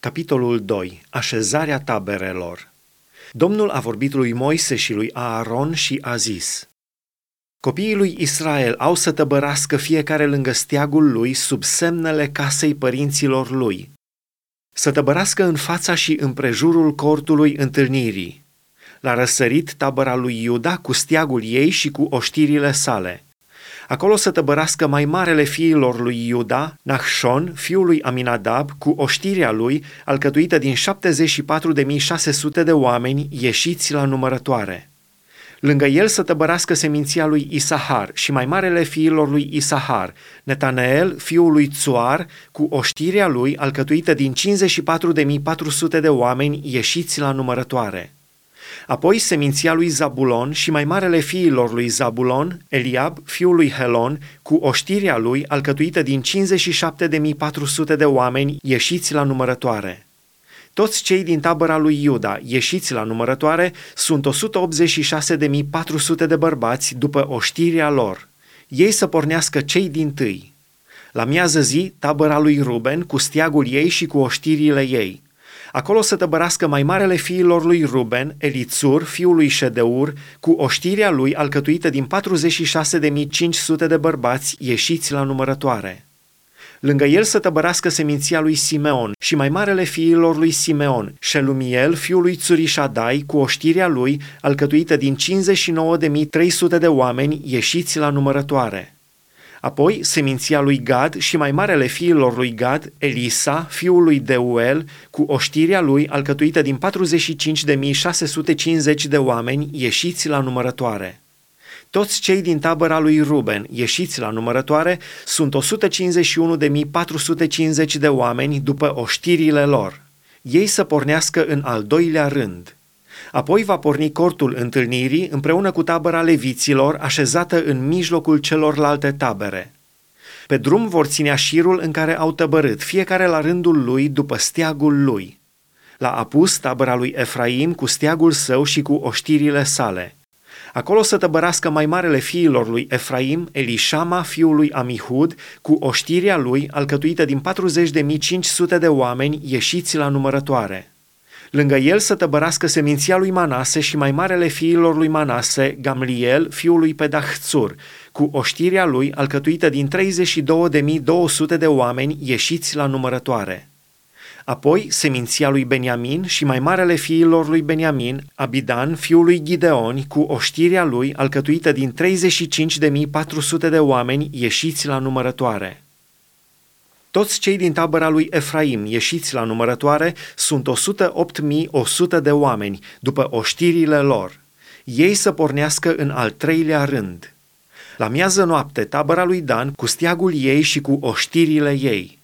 Capitolul 2. Așezarea taberelor. Domnul a vorbit lui Moise și lui Aaron și a zis, Copiii lui Israel au să tăbărască fiecare lângă steagul lui sub semnele casei părinților lui. Să tăbărască în fața și împrejurul cortului întâlnirii. La răsărit tabăra lui Iuda cu steagul ei și cu oștirile sale – Acolo să tăbărască mai marele fiilor lui Iuda, Nahshon, fiul lui Aminadab, cu oștirea lui, alcătuită din 74.600 de oameni ieșiți la numărătoare. Lângă el să tăbărască seminția lui Isahar și mai marele fiilor lui Isahar, Netaneel, fiul lui Tsuar, cu oștirea lui, alcătuită din 54.400 de oameni ieșiți la numărătoare. Apoi seminția lui Zabulon și mai marele fiilor lui Zabulon, Eliab, fiul lui Helon, cu oștirea lui, alcătuită din 57.400 de oameni ieșiți la numărătoare. Toți cei din tabăra lui Iuda, ieșiți la numărătoare, sunt 186.400 de bărbați după oștirea lor. Ei să pornească cei din tâi. La miază zi, tabăra lui Ruben, cu steagul ei și cu oștirile ei – Acolo să tăbărască mai marele fiilor lui Ruben, Elițur, fiul lui Ședeur, cu oștirea lui alcătuită din 46.500 de bărbați ieșiți la numărătoare. Lângă el să tăbărască seminția lui Simeon și mai marele fiilor lui Simeon, Shelumiel, fiul lui Țurișadai, cu oștirea lui, alcătuită din 59.300 de oameni ieșiți la numărătoare. Apoi seminția lui Gad și mai marele fiilor lui Gad, Elisa, fiul lui Deuel, cu oștirea lui alcătuită din 45.650 de oameni ieșiți la numărătoare. Toți cei din tabăra lui Ruben, ieșiți la numărătoare, sunt 151.450 de oameni după oștirile lor. Ei să pornească în al doilea rând – Apoi va porni cortul întâlnirii împreună cu tabăra leviților așezată în mijlocul celorlalte tabere. Pe drum vor ținea șirul în care au tăbărât, fiecare la rândul lui după steagul lui. La apus tabăra lui Efraim cu steagul său și cu oștirile sale. Acolo să tăbărască mai marele fiilor lui Efraim, Elishama, fiul lui Amihud, cu oștirea lui, alcătuită din 40.500 de oameni ieșiți la numărătoare. Lângă el să tăbărască seminția lui Manase și mai marele fiilor lui Manase, Gamliel, fiul lui Pedahțur, cu oștirea lui alcătuită din 32.200 de oameni ieșiți la numărătoare. Apoi seminția lui Beniamin și mai marele fiilor lui Beniamin, Abidan, fiul lui Gideon, cu oștirea lui alcătuită din 35.400 de oameni ieșiți la numărătoare. Toți cei din tabăra lui Efraim, ieșiți la numărătoare, sunt 108.100 de oameni, după oștirile lor. Ei să pornească în al treilea rând. La miază noapte, tabăra lui Dan, cu steagul ei și cu oștirile ei.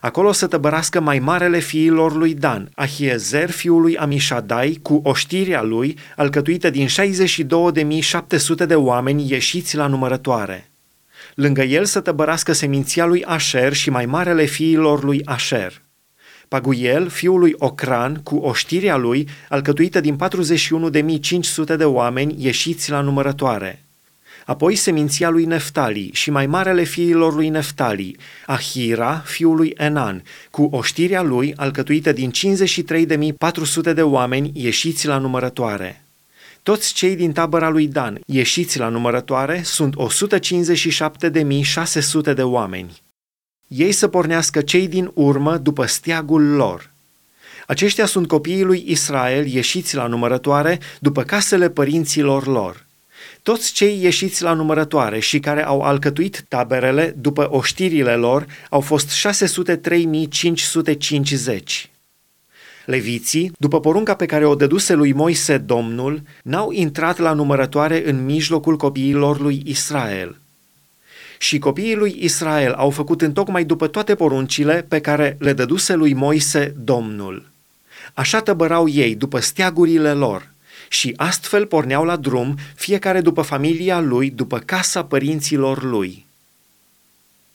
Acolo să tăbărască mai marele fiilor lui Dan, Ahiezer, fiul lui Amishadai, cu oștirea lui, alcătuită din 62.700 de oameni ieșiți la numărătoare. Lângă el să tăbărască seminția lui Asher și mai marele fiilor lui Asher. Paguiel, fiul lui Ocran, cu oștirea lui, alcătuită din 41.500 de oameni ieșiți la numărătoare. Apoi seminția lui Neftali și mai marele fiilor lui Neftali, Ahira, fiul lui Enan, cu oștirea lui, alcătuită din 53.400 de oameni ieșiți la numărătoare. Toți cei din tabăra lui Dan, ieșiți la numărătoare, sunt 157.600 de oameni. Ei să pornească cei din urmă după steagul lor. Aceștia sunt copiii lui Israel ieșiți la numărătoare după casele părinților lor. Toți cei ieșiți la numărătoare și care au alcătuit taberele după oștirile lor au fost 603.550. Leviții, după porunca pe care o dăduse lui Moise Domnul, n-au intrat la numărătoare în mijlocul copiilor lui Israel. Și copiii lui Israel au făcut întocmai după toate poruncile pe care le dăduse lui Moise Domnul. Așa tăbărau ei după steagurile lor și astfel porneau la drum, fiecare după familia lui, după casa părinților lui.